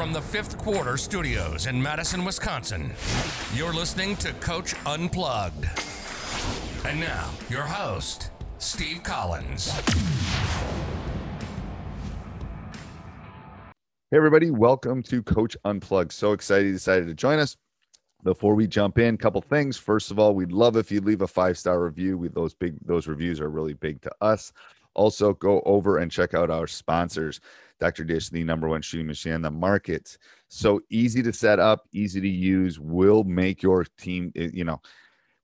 From the fifth quarter studios in Madison, Wisconsin, you're listening to Coach Unplugged. And now, your host, Steve Collins. Hey, everybody, welcome to Coach Unplugged. So excited you decided to join us. Before we jump in, couple things. First of all, we'd love if you leave a five star review. We, those big those reviews are really big to us. Also, go over and check out our sponsors. Dr. Dish, the number one shooting machine in the market. So easy to set up, easy to use, will make your team, eh, you know,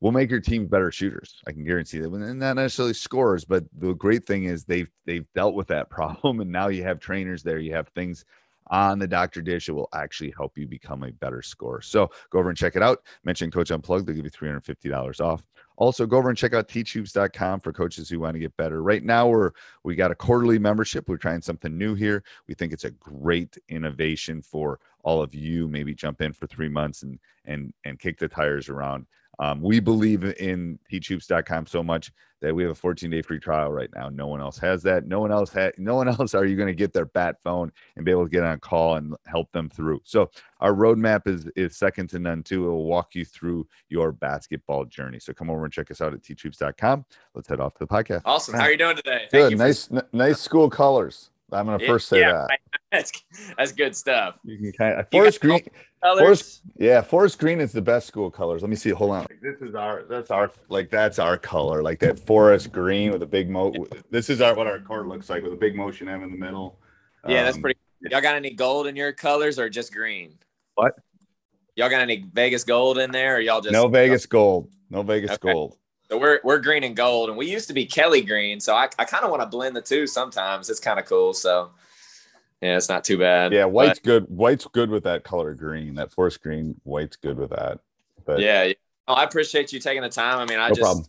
will make your team better shooters. I can guarantee that. And not necessarily scores, but the great thing is they've they've dealt with that problem. And now you have trainers there, you have things on the Dr. Dish. It will actually help you become a better scorer. So go over and check it out. Mention Coach Unplugged, they'll give you $350 off. Also, go over and check out teachhoops.com for coaches who want to get better. Right now, we're we got a quarterly membership. We're trying something new here. We think it's a great innovation for all of you. Maybe jump in for three months and and and kick the tires around. Um, we believe in teachhoops.com so much that we have a 14 day free trial right now. No one else has that. No one else had, no one else are you going to get their bat phone and be able to get on a call and help them through. So our roadmap is, is second to none too. It will walk you through your basketball journey. So come over and check us out at teachhoops.com. Let's head off to the podcast. Awesome. How are you doing today? Good. nice, n- nice school colors. I'm going to first say yeah, that. That's, that's good stuff. You can kind of forest green. Forest, yeah, forest green is the best school colors. Let me see. Hold on. This is our. That's our. Like that's our color. Like that forest green with a big mo. This is our what our court looks like with a big motion M in the middle. Yeah, that's um, pretty. Y'all got any gold in your colors or just green? What? Y'all got any Vegas gold in there, or y'all just no Vegas gold? No Vegas Okay. gold. So we're we're green and gold, and we used to be Kelly green. So I, I kind of want to blend the two sometimes. It's kind of cool. So yeah, it's not too bad. Yeah, white's But, good. White's good with that color green. That forest green. White's good with that. But yeah, yeah. Oh, I appreciate you taking the time. I mean, I No just problem.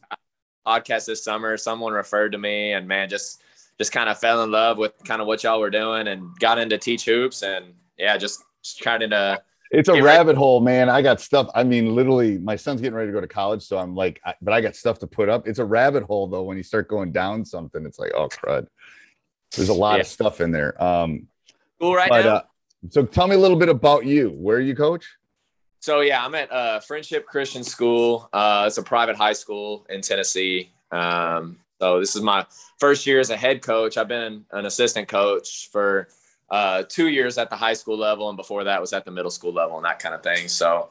podcast this summer. Someone referred to me, and man, just just kind of fell in love with kind of what y'all were doing, and got into teach hoops, and yeah, just, just trying to. It's a ready. rabbit hole, man. I got stuff. I mean, literally, my son's getting ready to go to college, so I'm like, I, but I got stuff to put up. It's a rabbit hole, though. When you start going down something, it's like, oh crud. There's a lot Yeah. of stuff in there. Um, Cool right but now. uh, so tell me a little bit about you. Where are you, coach? So yeah, I'm at uh, Friendship Christian School. Uh, it's a private high school in Tennessee. Um, so this is my first year as a head coach. I've been an assistant coach for uh, two years at the high school level, and before that was at the middle school level and that kind of thing. So,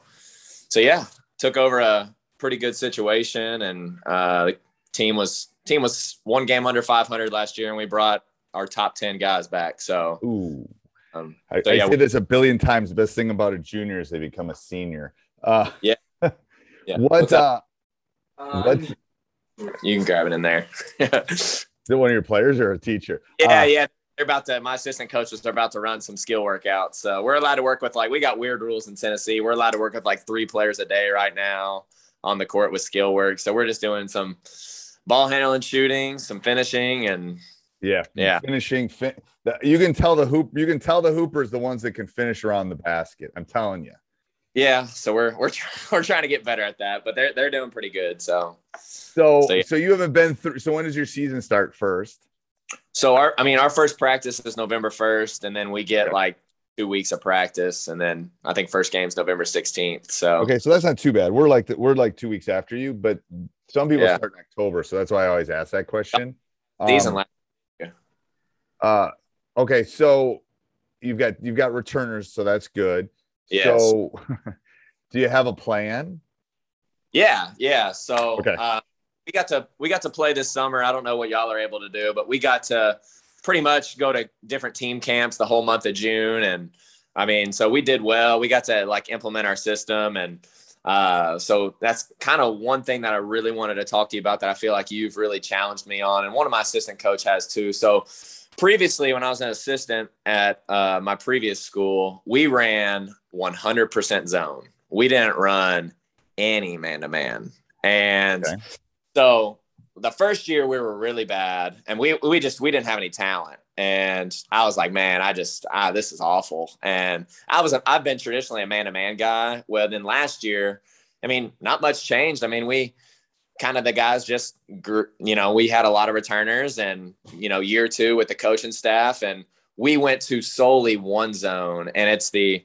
so yeah, took over a pretty good situation, and uh, the team was team was one game under 500 last year, and we brought our top 10 guys back. So, Ooh, um, I, so I yeah, say this a billion times. The best thing about a junior is they become a senior. Uh, Yeah. Yeah. What? What's Uh, um, what? you can grab it in there. Is it one of your players or a teacher? Yeah, Uh, yeah. They're about to. My assistant coaches are about to run some skill workouts. So we're allowed to work with like we got weird rules in Tennessee. We're allowed to work with like three players a day right now on the court with skill work. So we're just doing some ball handling, shooting, some finishing, and Yeah, Yeah. Finishing, fin- the, you can tell the hoop. You can tell the hoopers the ones that can finish around the basket. I'm telling you. Yeah, so we're we're we're trying to get better at that, but they're they're doing pretty good. So So, So, yeah. so you haven't been through. So when does your season start first? So our I mean our first practice is November first, and then we get like two weeks of practice, and then I think first game's November sixteenth. So Okay, so that's not too bad. We're like we're like two weeks after you, but some people Yeah. start in October, so that's why I always ask that question. season Um, last Uh, okay, so you've got you've got returners, so that's good. Yes. So, do you have a plan? Yeah, yeah. So Okay. uh, we got to we got to play this summer. I don't know what y'all are able to do, but we got to pretty much go to different team camps the whole month of June, and I mean, so we did well. We got to like implement our system, and uh, so that's kind of one thing that I really wanted to talk to you about that I feel like you've really challenged me on, and one of my assistant coach has too. So previously, when I was an assistant at uh, my previous school, we ran 100% zone. We didn't run any man to man. And Okay. So the first year we were really bad and we we just we didn't have any talent. And I was like, man, I just ah, this is awful. And I was I've been traditionally a man to man guy. Well, then last year, I mean, not much changed. I mean, we kind of the guys just grew, you know, we had a lot of returners and you know, year two with the coaching staff and we went to solely one zone and it's the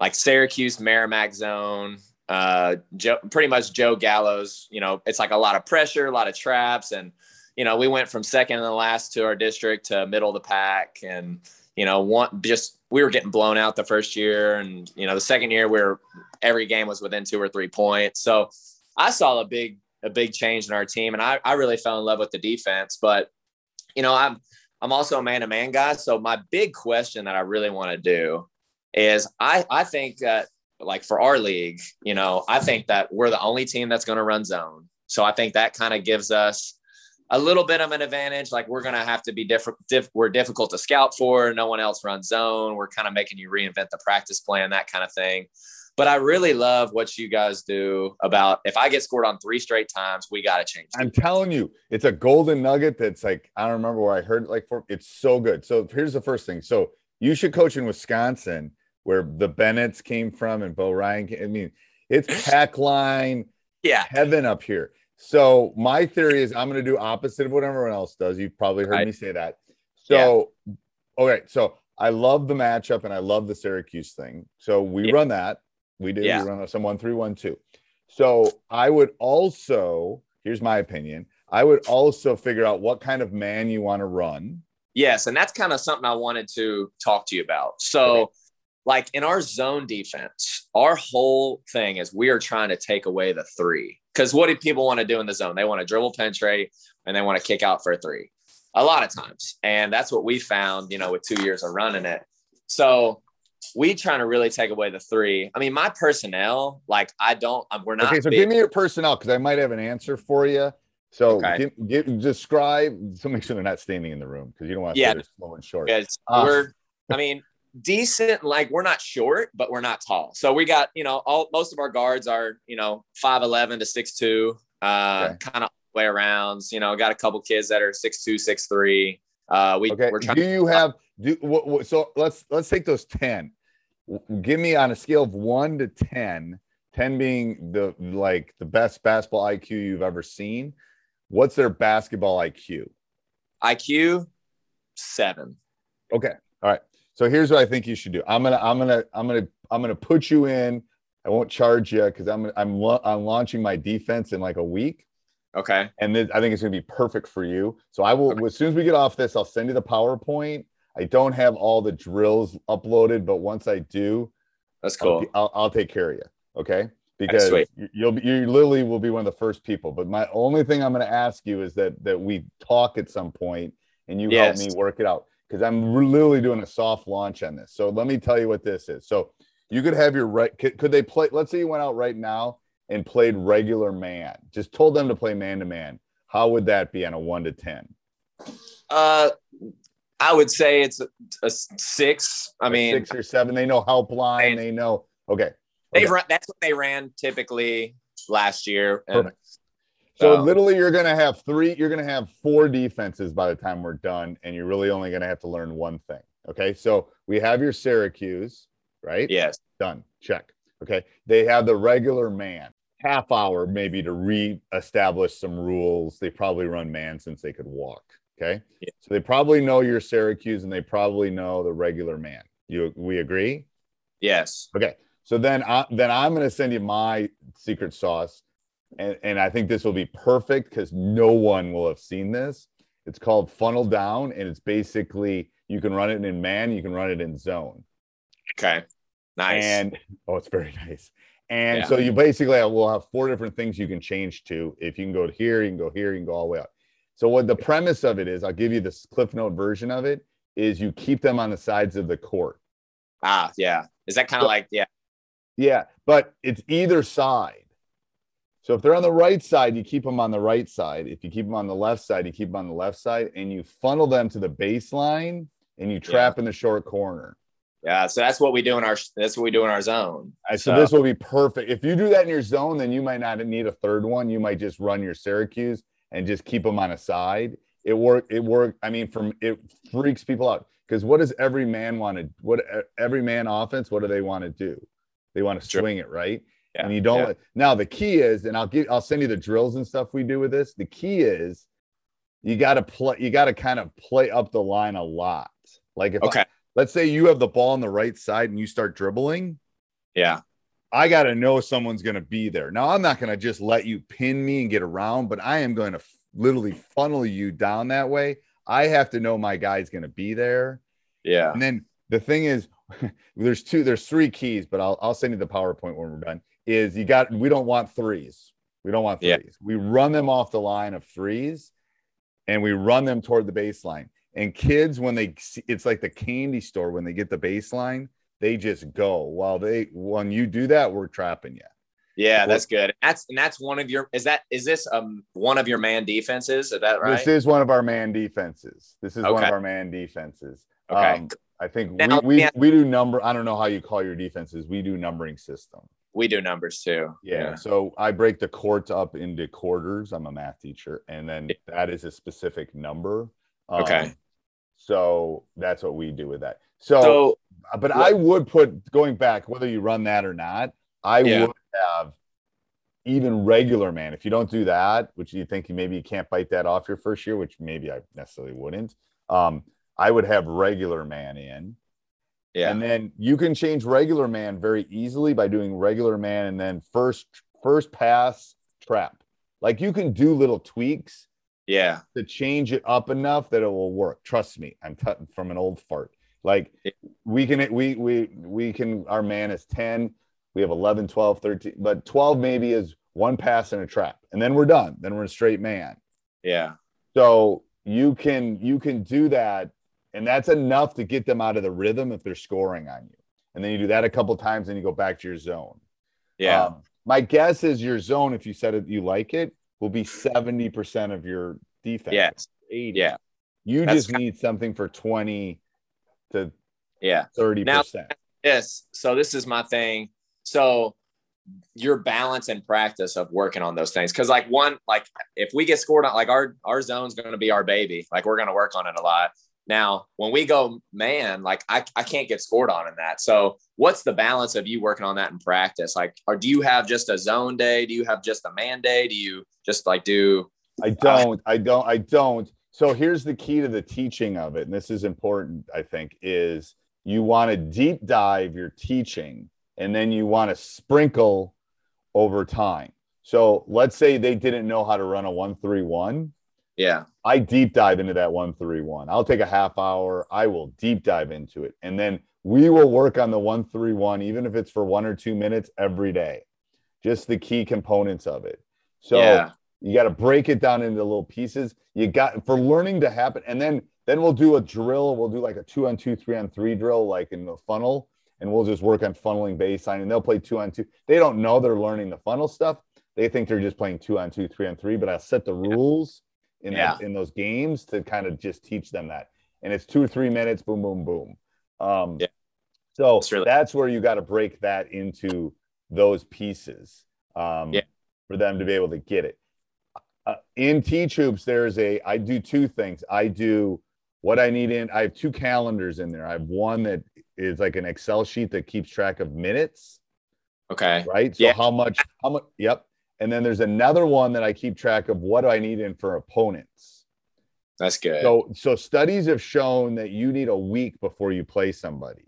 like Syracuse Merrimack zone. Uh, Joe, pretty much Joe Gallo's. You know, it's like a lot of pressure, a lot of traps, and you know, we went from second in the last to our district to middle of the pack, and you know, one just we were getting blown out the first year, and you know, the second year we were every game was within two or three points. So I saw a big a big change in our team, and I I really fell in love with the defense. But you know, I'm I'm also a man to man guy, so my big question that I really want to do is I I think that like for our league, you know, I think that we're the only team that's going to run zone. So I think that kind of gives us a little bit of an advantage. Like we're going to have to be different. Diff- we're difficult to scout for. No one else runs zone. We're kind of making you reinvent the practice plan, that kind of thing. But I really love what you guys do about if I get scored on three straight times, we got to change. I'm telling you, it's a golden nugget that's like I don't remember where I heard it like for it's so good. So here's the first thing. So you should coach in Wisconsin where the Bennetts came from and Bo Ryan. Came, I mean, it's pack line Yeah. heaven up here. So my theory is I'm going to do opposite of what everyone else does. You've probably heard Right. me say that. So okay, so I love the matchup and I love the Syracuse thing. So we Yeah. run that. We do. Yeah. We run some one three one two. So I would also here's my opinion. I would also figure out what kind of man you want to run. Yes, and that's kind of something I wanted to talk to you about. So, like in our zone defense, our whole thing is we are trying to take away the three. Because what do people want to do in the zone? They want to dribble, penetrate, and they want to kick out for a three. A lot of times, and that's what we found. You know, with two years of running it, so we trying to really take away the three. I mean, my personnel, like I don't, we're not. Okay, so big- give me your personnel because I might have an answer for you. So Okay. give, give, describe. So make sure they're not standing in the room because you don't want to Yeah. slow and short. Because Ah. we're, I mean, decent. Like we're not short, but we're not tall. So we got, you know, all most of our guards are, you know, five eleven to six two, uh, Okay. kind of way arounds. You know, got a couple kids that are six two, six three. Uh, we Okay. we're trying. Do you have do what, what, so let's let's take those 10. W- Give me on a scale of 1 to 10, 10 being the like the best basketball IQ you've ever seen. What's their basketball IQ? IQ seven. Okay. All right. So here's what I think you should do. I'm gonna, I'm gonna, I'm gonna, I'm gonna put you in. I won't charge you because I'm, I'm, I'm launching my defense in like a week, Okay. and I think it's gonna be perfect for you. So I will, as soon as we get off this, I'll send you the PowerPoint. I don't have all the drills uploaded, but once I do, That's I'll, cool. I'll, I'll take care of you. Okay. Because you'll be, you literally will be one of the first people. But my only thing I'm going to ask you is that that we talk at some point and you Yes. help me work it out because I'm literally doing a soft launch on this. So let me tell you what this is. So you could have your right. Could, could they play? Let's say you went out right now and played regular man. Just told them to play man to man. How would that be on a one to ten? Uh, I would say it's a, a six. I A mean, six or seven. They know helpline. They know. Okay. they've okay. run. That's what they ran typically last year. Perfect. So So- literally, you're gonna have three. You're gonna have four defenses by the time we're done, and you're really only gonna have to learn one thing. Okay, so we have your Syracuse, right? Yes. Done. Check. Okay. They have the regular man. Half hour maybe to re-establish some rules. They probably run man since they could walk. Okay. Yeah. So they probably know your Syracuse and they probably know the regular man. You we agree? Yes. Okay. So then I then I'm gonna send you my secret sauce. And, and I think this will be perfect because no one will have seen this. It's called funnel down, and it's basically you can run it in man, you can run it in zone. Okay. Nice. And oh, it's very nice. And Yeah. so you basically will have four different things you can change to. If you can go here, you can go here, you can go all the way up. So what the premise of it is, I'll give you this cliff note version of it, is you keep them on the sides of the court. ah, yeah. Is that kind of So- like yeah? Yeah, but it's either side. So if they're on the right side, you keep them on the right side. If you keep them on the left side, you keep them on the left side, and you funnel them to the baseline and you trap in the short corner. Yeah. So that's what we do in our that's what we do in our zone. Uh, So this will be perfect. If you do that in your zone, then you might not need a third one. You might just run your Syracuse and just keep them on a side. It work. It work. I mean, from it freaks people out because what does every man want to? What every man offense? What do they want to do? They want to swing it right. Yeah. And you don't. yeah. let- Now the key is, and I'll give. I'll send you the drills and stuff we do with this. The key is, you got to play. You got to kind of play up the line a lot. Like if I- Okay. let's say you have the ball on the right side and you start dribbling. Yeah. I got to know someone's going to be there. Now, I'm not going to just let you pin me and get around, but I am going to f- literally funnel you down that way. I have to know my guy's going to be there. Yeah. And then the thing is, there's two, there's three keys, but I'll, I'll send you the PowerPoint when we're done. Is you got, we don't want threes. We don't want Yeah. threes. We run them off the line of threes and we run them toward the baseline. And kids, when they, see, it's like the candy store, when they get the baseline, they just go. While they, when you do that, we're trapping you. Yeah, that's good. That's and that's one of your is that is this um one of your man defenses? Is that right? This is one of our man defenses. This is one of our man defenses. Okay. Um, I think Now, we, we, yeah. we do number. I don't know how you call your defenses. We do numbering system. We do numbers too. Yeah. So I break the court up into quarters. I'm a math teacher, and then that is a specific number. Um, Okay. So that's what we do with that. So, So but I would put going back, whether you run that or not, I Yeah. would have even regular man. If you don't do that, which you think you maybe you can't bite that off your first year, which maybe I necessarily wouldn't. Um, I would have regular man in. Yeah. And then you can change regular man very easily by doing regular man and then first first pass trap. Like you can do little tweaks yeah. to change it up enough that it will work. Trust me, I'm t- from an old fart. Like we can we we we can our man is 10, we have 11, 12, 13, but 12 maybe is one pass and a trap. And then we're done. Then we're a straight man. Yeah. So you can you can do that, and that's enough to get them out of the rhythm if they're scoring on you. And then you do that a couple times, and you go back to your zone. Yeah. Um, my guess is your zone, if you said it, you like it, will be seventy percent of your defense. yes. 80. Yeah. You That's just need something for twenty to Yeah. thirty percent. Yes. So this is my thing. So your balance and practice of working on those things. Cause like one, like if we get scored on, like our our zone's gonna be our baby. Like we're gonna work on it a lot. Now, when we go man, like I, I can't get scored on in that. So what's the balance of you working on that in practice? Like, or do you have just a zone day? Do you have just a man day? Do you just like do I uh, don't, I don't, I don't. So here's the key to the teaching of it, and this is important, I think, is you want to deep dive your teaching and then you want to sprinkle over time. So let's say they didn't know how to run a one three one. Yeah, I deep dive into that one three one. I'll take a half hour. I will deep dive into it, and then we will work on the one three one, even if it's for one or two minutes every day. Just the key components of it. So yeah, you got to break it down into little pieces. You got for learning to happen, and then then we'll do a drill. We'll do like a two on two, three on three drill, like in the funnel, and we'll just work on funneling baseline. And they'll play two on two. They don't know they're learning the funnel stuff. They think they're just playing two on two, three on three. But I'll set the rules in that, in those games to kind of just teach them that. And it's two or three minutes. Boom, boom, boom. Um, Yeah. So That's really- that's where you got to break that into those pieces um, Yeah. for them to be able to get it uh, in Teach Hoops, there's a I do two things. I do what I need in. I have two calendars in there. I have one that is like an Excel sheet that keeps track of minutes. Okay. Right. So Yeah. how much? How much? Yep. And then there's another one that I keep track of. What do I need in for opponents? That's good. So so studies have shown that you need a week before you play somebody.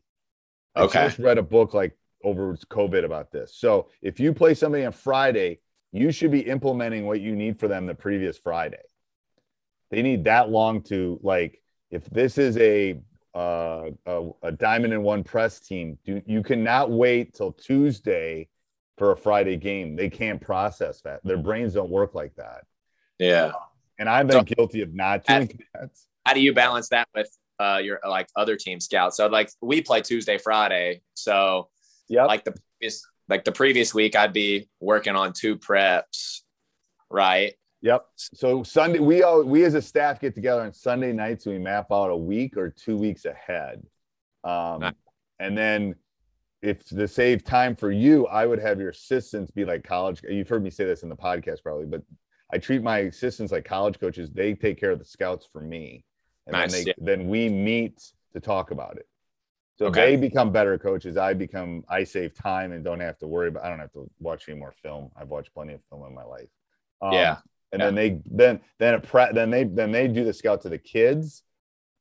I Okay. I just read a book like over COVID about this. So if you play somebody on Friday, you should be implementing what you need for them the previous Friday. They need that long to like if this is a uh, a, a diamond in one press team, do, you cannot wait till Tuesday for a Friday game. They can't process that. Their brains don't work like that. yeah. And I've been guilty of not doing that. How do you balance that with uh your like other team scouts? So like we play Tuesday, Friday. So yeah, like the previous like the previous week I'd be working on two preps, right? Yep. So Sunday, we all we as a staff get together on Sunday nights. We map out a week or two weeks ahead, um, Nice. and then if to save time for you, I would have your assistants be like college. You've heard me say this in the podcast probably, but I treat my assistants like college coaches. They take care of the scouts for me, and Nice, then they yeah. then we meet to talk about it. So Okay. they become better coaches. I become I save time and don't have to worry about. I don't have to watch any more film. I've watched plenty of film in my life. Um, Yeah. and then they then then a pre, then they then they do the scout to the kids,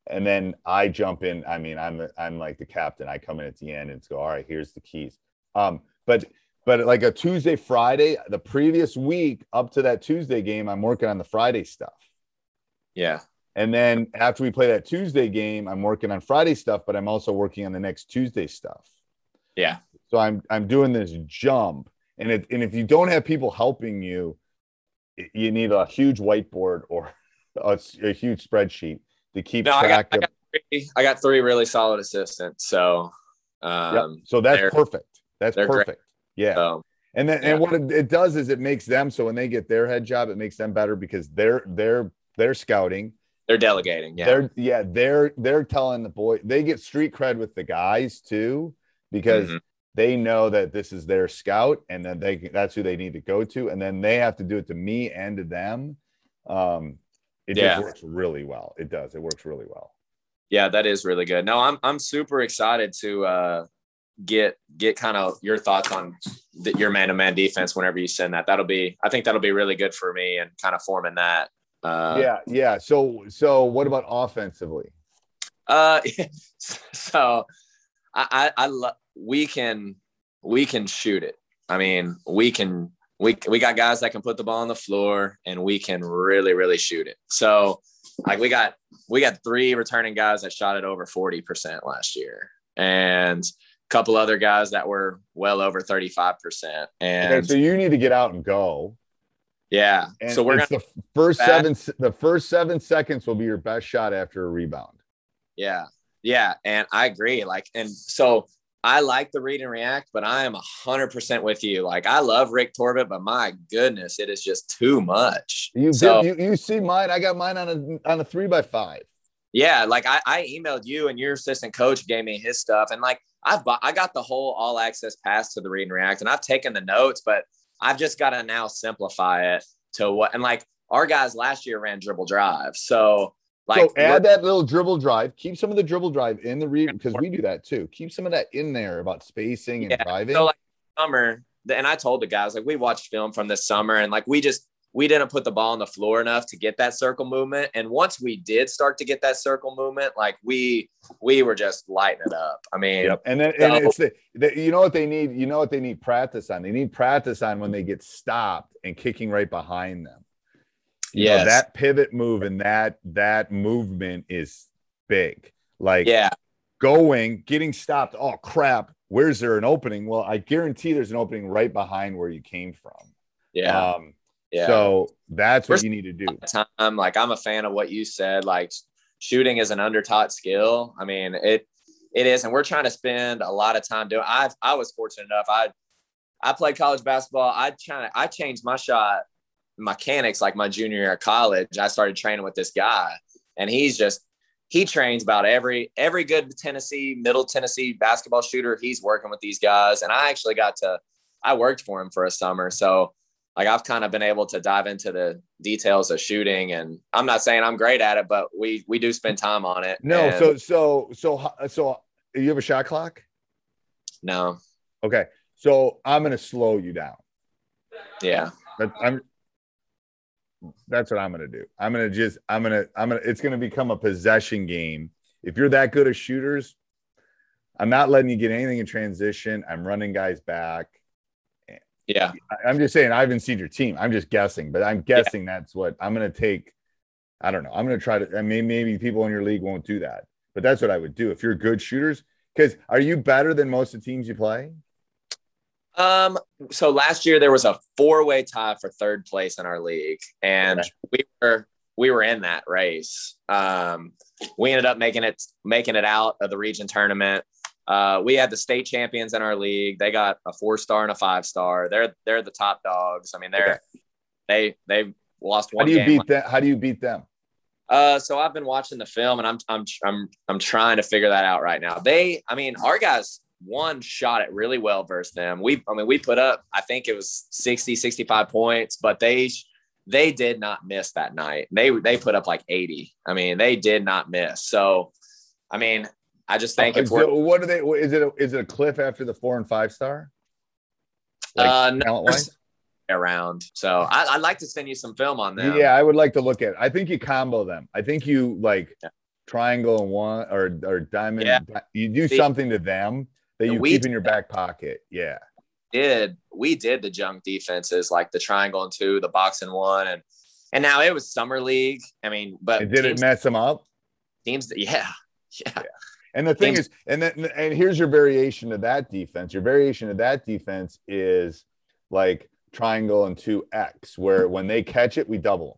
and then I jump in. I mean, I'm I'm like the captain. I come in at the end and go, all right, here's the keys. Um, but but like a Tuesday, Friday, the previous week up to that Tuesday game, I'm working on the Friday stuff. Yeah. And then after we play that Tuesday game, I'm working on Friday stuff, but I'm also working on the next Tuesday stuff. Yeah. So I'm I'm doing this jump, and it and if you don't have people helping you, you need a huge whiteboard or a huge spreadsheet to keep No, I track got, I got three, I got three really solid assistants. So Yep. um So that's perfect. That's they're great. perfect. Yeah. so, And then Yeah. and what it, it does is it makes them so when they get their head job, it makes them better because they're they're they're scouting. they're delegating. Yeah. They're yeah, they're they're telling the boy they get street cred with the guys too, because Mhm. they know that this is their scout and then they that's who they need to go to, and then they have to do it to me and to them. Um it Yeah. just works really well. It does, it works really well. Yeah, that is really good. No, I'm I'm super excited to uh get get kind of your thoughts on the, your man to man defense whenever you send that. That'll be I think that'll be really good for me and kind of forming that. Uh, yeah, yeah. So so what about offensively? Uh, so I, I, I love, we can, we can shoot it. I mean, we can, we, we got guys that can put the ball on the floor and we can really, really shoot it. So like we got, we got three returning guys that shot it over 40% last year and a couple other guys that were well over 35%. Okay, And so you need to get out and go. yeah, And so we're to, the first back- seven the first seven seconds will be your best shot after a rebound. Yeah. Yeah. And I agree. Like, and so I like the read and react, but I am a hundred percent with you. Like, I love Rick Torbett, but my goodness, it is just too much. You so, did, you you see mine. I got mine on a on a three by five. yeah, like I, I emailed you and your assistant coach gave me his stuff. And like, I've, I got the whole all access pass to the read and react and I've taken the notes, but I've just got to now simplify it to what, and like our guys last year ran dribble drive. So like, so add that little dribble drive. Keep some of the dribble drive in the read because we do that too. Keep some of that in there about spacing and Yeah, driving. So like summer, and I told the guys like we watched film from this summer, and like we just we didn't put the ball on the floor enough to get that circle movement. And once we did start to get that circle movement, like we we were just lighting it up. I mean, Yep. And then and it's the, the you know what they need. You know what they need practice on. They need practice on when they get stopped and kicking right behind them. You know, that pivot move and that that movement is big. Like yeah, going, getting stopped. Oh crap! Where's there an opening? Well, I guarantee there's an opening right behind where you came from. yeah, Um, yeah. So that's what you need to do. time. Like I'm a fan of what you said. Like shooting is an undertaught skill. I mean, it it is, and we're trying to spend a lot of time doing. I I was fortunate enough. I I played college basketball. I try, I changed my shot mechanics like my junior year of college. I started training with this guy, and he's just he trains about every every good Tennessee, Middle Tennessee basketball shooter. He's working with these guys, and I actually got to I worked for him for a summer, so like I've kind of been able to dive into the details of shooting, and I'm not saying I'm great at it, but we we do spend time on it. No, and so so so so you have a shot clock? no, Okay. So I'm gonna slow you down. yeah, But I'm that's what I'm gonna do. I'm gonna just I'm gonna I'm gonna it's gonna become a possession game. If you're that good at shooters, I'm not letting you get anything in transition. I'm running guys back. yeah, I'm just saying I haven't seen your team. I'm just guessing, but I'm guessing that's what I'm gonna take. I don't know. I'm gonna try to. I mean, maybe people in your league won't do that, but that's what I would do if you're good shooters. Because are you better than most of the teams you play? Um, so last year there was a four-way tie for third place in our league, and Okay. we were we were in that race. Um, we ended up making it making it out of the region tournament. Uh, we had the state champions in our league. They got a four star and a five star. They're they're the top dogs. I mean, they're they they lost one. How do you game. beat them? How do you beat them? Uh, so I've been watching the film and I'm I'm I'm I'm trying to figure that out right now. They, I mean, our guys one shot it really well versus them. We, I mean, we put up, I think it was 60, 65 points, but they they did not miss that night. They they put up like 80. I mean, they did not miss. So, I mean, I just think if So we're what are they? Is it a, is it a cliff after the four and five star? Like, uh, no, around, so I, I'd like to send you some film on them. Yeah, I would like to look at. It. I think you combo them. I think you like Yeah. triangle and one or or diamond. Yeah. You do See- something to them that you We keep in your back pocket. Yeah. did we did the junk defenses like the triangle and two, the box and one, and and now it was summer league. I mean, but And did it mess them up? teams yeah, yeah, And the thing Teams- is, and then and here's your variation of that defense. Your variation of that defense is like triangle and two X, where when they catch it, we double them.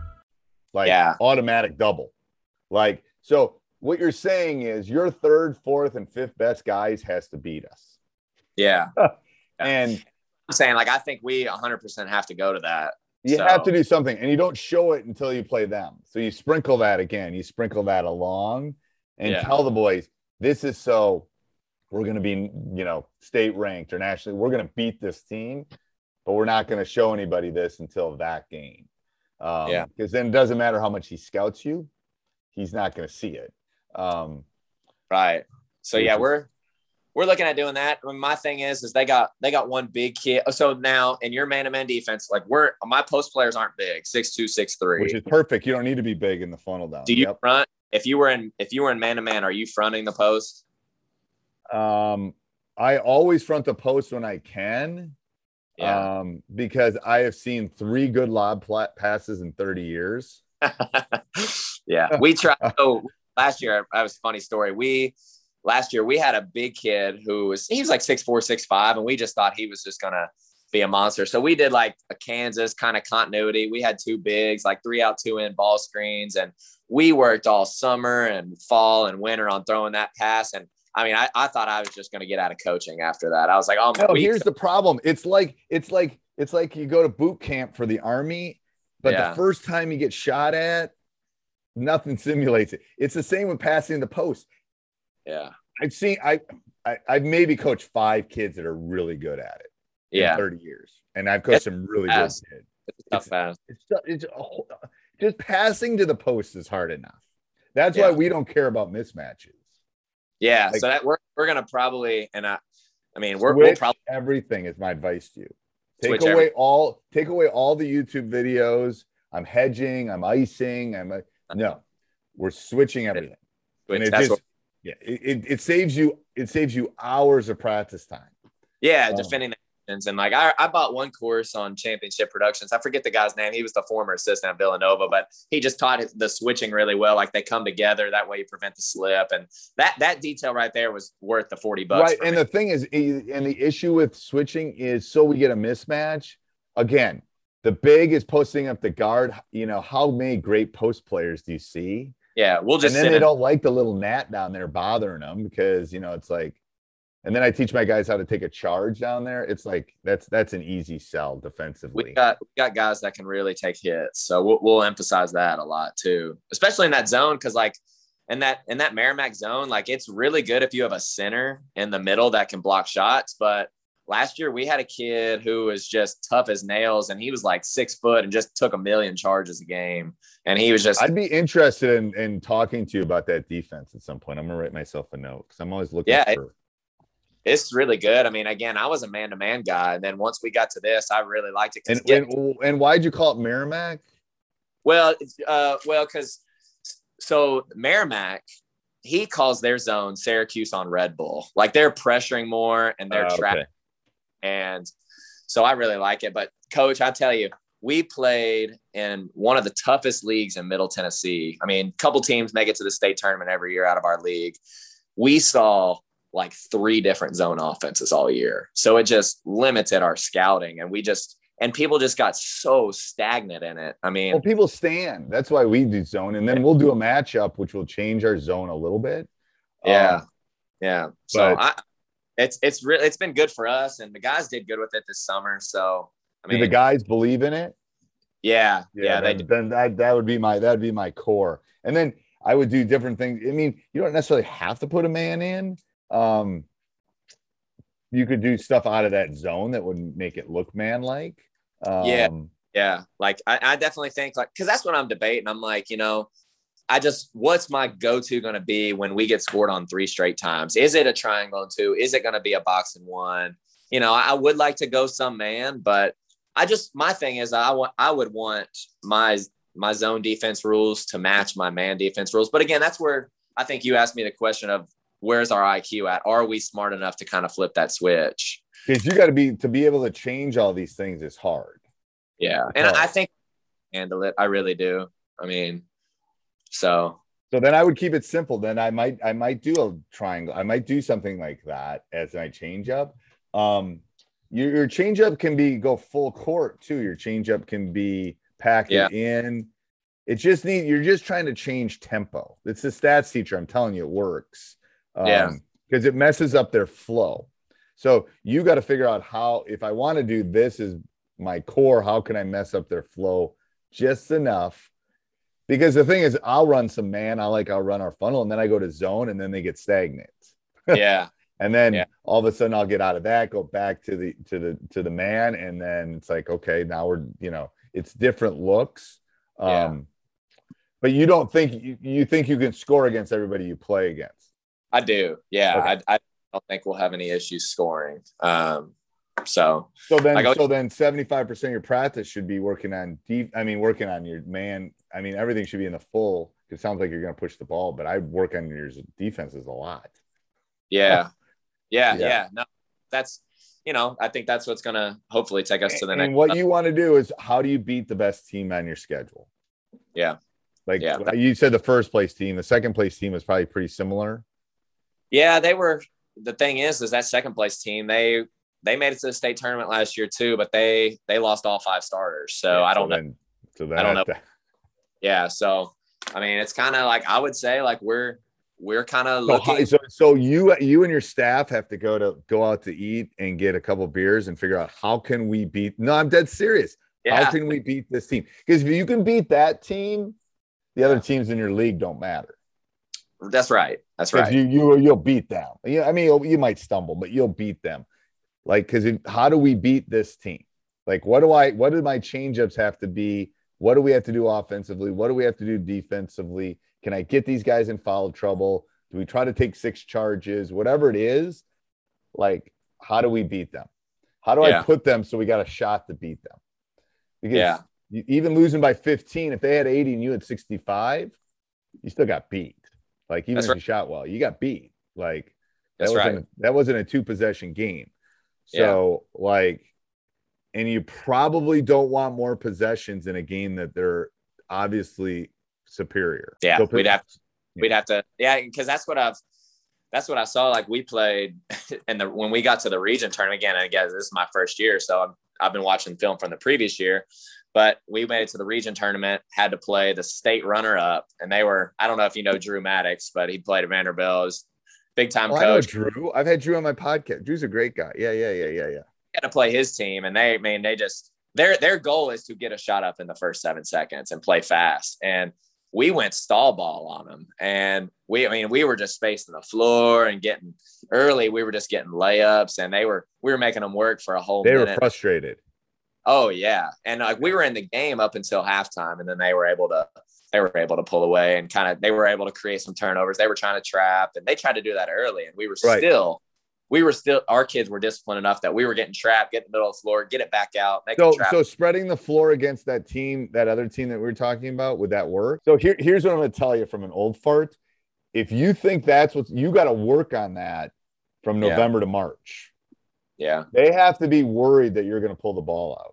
Like Yeah. automatic double. Like, so what you're saying is your third, fourth, and fifth best guys has to beat us. yeah. And I'm saying like I think we 100 percent have to go to that. you So- have to do something, and you don't show it until you play them. So you sprinkle that again, you sprinkle that along, and Yeah. tell the boys this is so we're going to be, you know, state ranked or nationally. We're going to beat this team, but we're not going to show anybody this until that game. Um, Yeah. Because then it doesn't matter how much he scouts you, he's not going to see it. Um, Right. So yeah, we're we're looking at doing that. I mean, my thing is, is they got they got one big kid. So now in your man to man defense, like we're my post players aren't big, six two, six three. which is perfect. You don't need to be big in the funnel down. Do you Yep. front? If you were in if you were in man to man, are you fronting the post? Um, I always front the post when I can. Yeah. Um, because I have seen three good lob pla- passes in 30 years. yeah, we tried. So last year, that was funny story. We last year we had a big kid who was he was like six four, six five, and we just thought he was just gonna be a monster. So we did like a Kansas kind of continuity. We had two bigs, like three out, two in ball screens, and we worked all summer and fall and winter on throwing that pass. And I mean, I, I thought I was just gonna get out of coaching after that. I was like, oh, No, oh, here's the problem. It's like it's like it's like you go to boot camp for the army, but Yeah. the first time you get shot at, nothing simulates it. It's the same with passing the post. yeah, I've seen I, I I've maybe coached five kids that are really good at it in yeah, 30 years, and I've coached some really good kids. it's tough pass. It's, it's a whole- just passing to the post is hard enough. That's Yeah. why we don't care about mismatches. Yeah, Like- so that we're we're gonna probably and I, I mean we're we'll probably everything is my advice to you. Take away every- all take away all the YouTube videos. I'm hedging, I'm icing, I'm a, no, we're switching everything. And it just what, yeah, it, it, saves you it saves you hours of practice time. yeah Oh. defending Indians. and like I, I bought one course on Championship Productions. I forget the guy's name. He was the former assistant at Villanova, but he just taught the switching really well. Like they come together that way you prevent the slip, and that that detail right there was worth the forty bucks. right. And me. the thing is, and the issue with switching is so we get a mismatch. Again, the big is posting up the guard. You know, how many great post players do you see? Yeah, we'll just and then they in- don't like the little gnat down there bothering them because you know it's like and then i teach my guys how to take a charge down there. It's like that's that's an easy sell defensively. We got we got guys that can really take hits, so we'll, we'll emphasize that a lot too, especially in that zone. Because like in that in that Merrimack zone, like it's really good if you have a center in the middle that can block shots. But last year we had a kid who was just tough as nails, and he was like six foot and just took a million charges a game, and he was just i'd be interested in in talking to you about that defense at some point. I'm gonna write myself a note because i'm always looking Yeah, it- for it's really good. I mean, again, I was a man to man guy, and then once we got to this, I really liked it. and, get- and and why'd you call it merrimack Well, uh, well, because so Merrimack, he calls their zone Syracuse on Red Bull. Like they're pressuring more and they're trapped. okay. And so I really like it. But coach, I tell you, we played in one of the toughest leagues in Middle Tennessee. I mean, a couple teams make it to the state tournament every year out of our league. We saw like three different zone offenses all year. So it just limited our scouting. And we just, and people just got so stagnant in it. I mean, well people stand that's why we do zone and then we'll do a matchup which will change our zone a little bit Yeah. Um, Yeah. So but- I it's it's really it's been good for us and the guys did good with it this summer. So I do mean the guys believe in it yeah, yeah, they then, do. then that that would be my that would be my core. And then I would do different things. I mean, you don't necessarily have to put a man in. Um, you could do stuff out of that zone that would make it look man like. Um, Yeah. Yeah. Like I, I definitely think like because that's what I'm debating. I'm like, you know, I just what's my go-to gonna be when we get scored on three straight times? Is it a triangle and two? Is it gonna be a box and one? You know, I would like to go some man, but I just my thing is I want I would want my my zone defense rules to match my man defense rules. But again, that's where I think you asked me the question of where's our IQ at? Are we smart enough to kind of flip that switch? because you got to be to be able to change all these things is hard. Yeah. It's And I hard. think handle it. I really do. I mean, so So then I would keep it simple. Then I might I might do a triangle. I might do something like that as my change up. Um, your, your change up can be go full court too. Your change up can be packed Yeah. in. It just need you're just trying to change tempo. It's the stats teacher. I'm telling you, it works. Yeah. because it messes up their flow. So you got to figure out how if I want to do this is my core, how can I mess up their flow just enough? Because the thing is, I'll run some man, I like I'll run our funnel, and then I go to zone, and then they get stagnant. yeah. And then Yeah. all of a sudden I'll get out of that, go back to the to the to the man, and then it's like, okay, now we're you know, it's different looks. Um Yeah. but you don't think you, you think you can score against everybody you play against. I do. Yeah. Okay. I, I don't think we'll have any issues scoring. Um, so So then, Like, so then, seventy-five percent of your practice should be working on deep. I mean, working on your man. I mean, everything should be in the full. It sounds like you're going to push the ball, but I work on your defenses a lot. yeah. Yeah. Yeah. Yeah. No, that's, you know, I think that's what's going to hopefully take us to the and next. what you want to do is, how do you beat the best team on your schedule? Yeah. Like Yeah. you said, the first place team, the second place team is probably pretty similar. Yeah. They were, the thing is, is that second place team, they, they made it to the state tournament last year too, but they, they lost all five starters. So Yeah, I don't know. Then, so then I don't know. that- Yeah. So, I mean, it's kind of like, I would say like we're, we're kind of So, looking. how- so, so you you and your staff have to go to go out to eat and get a couple beers and figure out how can we beat. No, I'm dead serious. yeah. How can we beat this team? Because if you can beat that team, the other teams in your league don't matter. That's right. That's right. You you you'll beat them. Yeah, I mean you might stumble, but you'll beat them. Like, because how do we beat this team? Like, what do I? What do my changeups have to be? What do we have to do offensively? What do we have to do defensively? Can I get these guys in foul trouble? Do we try to take six charges? Whatever it is, like, how do we beat them? How do Yeah. I put them so we got a shot to beat them? Because Yeah. even losing by 15, if they had 80 and you had 65, you still got beat. Like even That's if right. you shot well, you got beat. Like that That's wasn't right. that wasn't a two possession game. Yeah. So like, and you probably don't want more possessions in a game that they're obviously superior. Yeah, So we'd have Yeah. we'd have to yeah because that's what I've that's what I saw like we played and the when we got to the region tournament again and again this is my first year so I'm, I've been watching film from the previous year. But we made it to the region tournament, had to play the state runner up, and they were, I don't know if you know Drew Maddux, but he played at Vanderbilt. Big time Oh, coach. Drew. I've had Drew on my podcast. Drew's a great guy. Yeah, yeah, yeah, yeah, yeah. Got to play his team, and they, I mean, they just their their goal is to get a shot up in the first seven seconds and play fast. And we went stall ball on them, and we, I mean, we were just spacing the floor and getting early. We were just getting layups, and they were we were making them work for a whole They were frustrated. Oh yeah, and like we were in the game up until halftime, and then they were able to they were able to pull away and kind of they were able to create some turnovers. They were trying to trap, and they tried to do that early, and we were Right. still we were still our kids were disciplined enough that we were getting trapped, get in the middle of the floor, get it back out, make So, so spreading the floor against that team, that other team that we were talking about, would that work? So here, here's what I'm going to tell you from an old fart. If you think that's what you got to work on that from Yeah. November to March, yeah, they have to be worried that you're going to pull the ball out.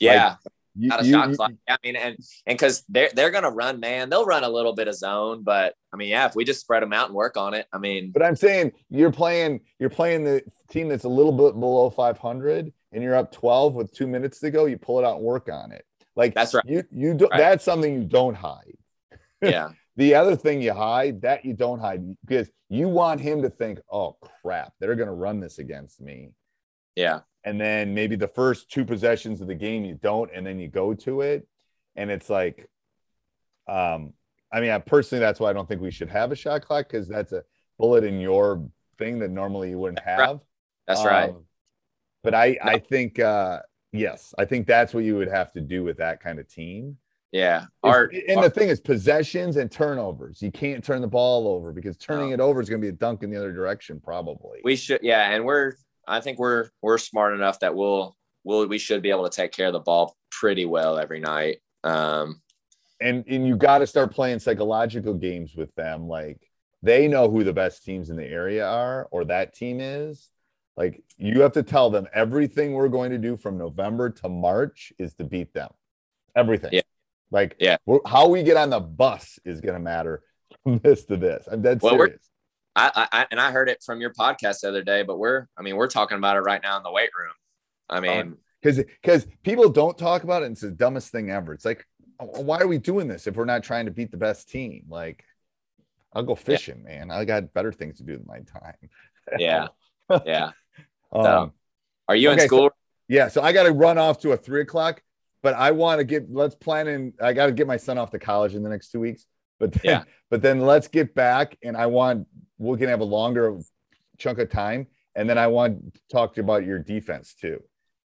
Yeah, You- not a you- shot clock. I mean, and and because they're they're gonna run, man, they'll run a little bit of zone, but I mean, yeah, if we just spread them out and work on it, I mean, But I'm saying you're playing you're playing the team that's a little bit below 500 and you're up 12 with 2 minutes to go, you pull it out and work on it. Like That's right. You you do, Right. that's something you don't hide. yeah, The other thing you hide that you don't hide because you want him to think, "Oh crap, they're going to run this against me." yeah, And then maybe the first two possessions of the game you don't and then you go to it and it's like um I mean, I personally that's why I don't think we should have a shot clock cuz that's a bullet in your thing that normally you wouldn't have. that's right. Um, But I I think uh yes, I think that's what you would have to do with that kind of team. Yeah, our, and our- the thing is possessions and turnovers. You can't turn the ball over because turning No. it over is going to be a dunk in the other direction, probably. we should, yeah, and we're I think we're we're smart enough that we'll we'll we should be able to take care of the ball pretty well every night. Um, and and you got to start playing psychological games with them. Like they know who the best teams in the area are, or that team is. Like you have to tell them everything we're going to do from November to March is to beat them. Everything. Yeah. Like Yeah. how we get on the bus is going to matter from this to this. I'm dead Well, serious. I, I and I heard it from your podcast the other day, but we're I mean we're talking about it right now in the weight room. I mean, because because people don't talk about it and it's the dumbest thing ever it's like why are we doing this if we're not trying to beat the best team like i'll go fishing man i got better things to do with my time yeah, yeah. um, Are you in Okay, so- school? yeah so i got to run off to a three o'clock but i want to get let's plan in i got to get my son off to college in the next two weeks but then, Yeah. but then let's get back and i want we can have a longer chunk of time and then i want to talk to you about your defense too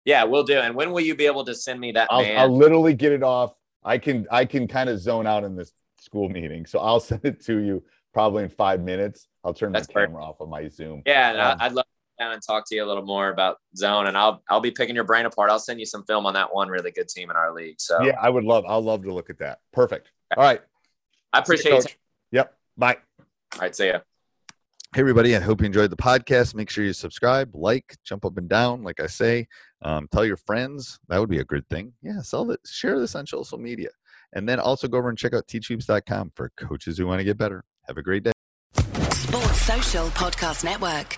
yeah, we'll do. And when will you be able to send me that I'll, man? I'll literally get it off. I can I can kind of zone out in this school meeting, so I'll send it to you probably in five minutes. I'll turn That's my perfect. camera off of my Zoom. yeah, and um, I'd love to sit down and talk to you a little more about zone, and I'll I'll be picking your brain apart. I'll send you some film on that one really good team in our league. So Yeah, I would love. I'll love to look at that. Perfect. All right. I appreciate it. Yep. Bye. All right, see ya. Hey, everybody. I hope you enjoyed the podcast. Make sure you subscribe, like, jump up and down, like I say. Um, tell your friends. That would be a good thing. Yeah, sell it. Share this on social media. And then also go over and check out teachhoops.com for coaches who want to get better. Have a great day. Sports Social Podcast Network.